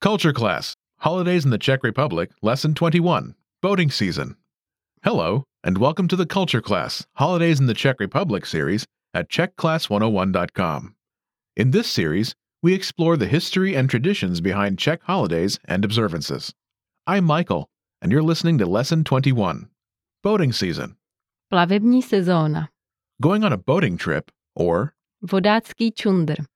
Culture Class Holidays in the Czech Republic, Lesson 21 Boating Season. Hello, and welcome to the Culture Class Holidays in the Czech Republic series at CzechClass101.com. In this series, we explore the history and traditions behind Czech holidays and observances. I'm Michael, and you're listening to Lesson 21 Boating Season. Plavební sezóna. Going on a boating trip, or Vodácký čundr.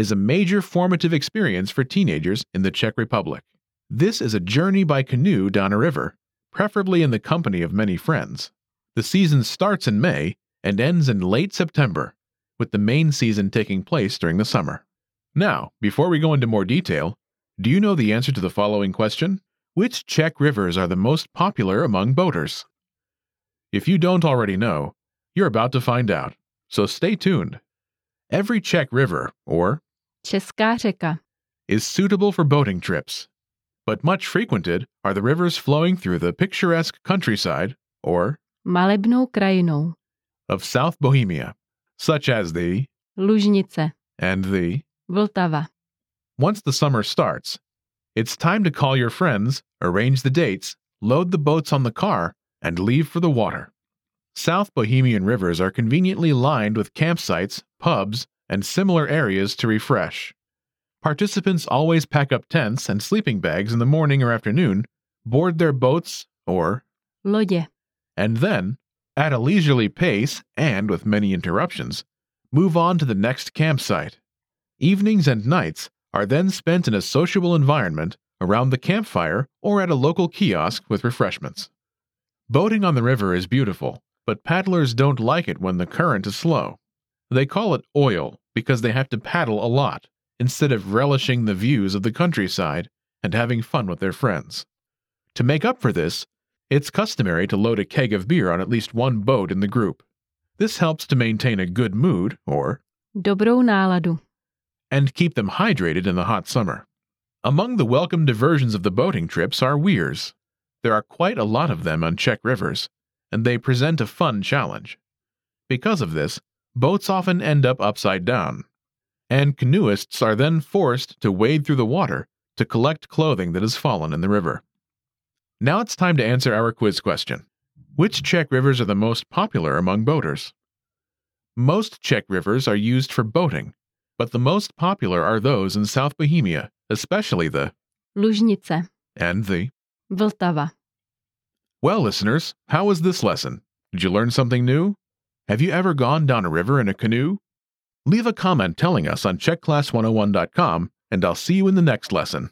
Is a major formative experience for teenagers in the Czech Republic. This is a journey by canoe down a river, preferably in the company of many friends. The season starts in May and ends in late September, with the main season taking place during the summer. Now, before we go into more detail, do you know the answer to the following question? Which Czech rivers are the most popular among boaters? If you don't already know, you're about to find out, so stay tuned. Every Czech river, or Česká řeka. is suitable for boating trips, but much frequented are the rivers flowing through the picturesque countryside, or Malebnou krajinou. of South Bohemia, such as the Lužnice. and the. Vltava. Once the summer starts, it's time to call your friends, arrange the dates, load the boats on the car, and leave for the water. South Bohemian rivers are conveniently lined with campsites, pubs, and similar areas to refresh. Participants always pack up tents and sleeping bags in the morning or afternoon, board their boats, or, Lodě. and then, at a leisurely pace and with many interruptions, move on to the next campsite. Evenings and nights are then spent in a sociable environment around the campfire or at a local kiosk with refreshments. Boating on the river is beautiful, but paddlers don't like it when the current is slow. They call it oil because they have to paddle a lot instead of relishing the views of the countryside and having fun with their friends. To make up for this, it's customary to load a keg of beer on at least one boat in the group. This helps to maintain a good mood, or, Dobrou náladu. and keep them hydrated in the hot summer. Among the welcome diversions of the boating trips are weirs. There are quite a lot of them on Czech rivers, and they present a fun challenge. Because of this, boats often end up upside down, and canoeists are then forced to wade through the water to collect clothing that has fallen in the river. Now it's time to answer our quiz question. Which Czech rivers are the most popular among boaters? Most Czech rivers are used for boating, but the most popular are those in South Bohemia, especially the Lužnice. and the. Vltava. Well, listeners, how was this lesson? Did you learn something new? Have you ever gone down a river in a canoe? Leave a comment telling us on CzechClass101.com, and I'll see you in the next lesson.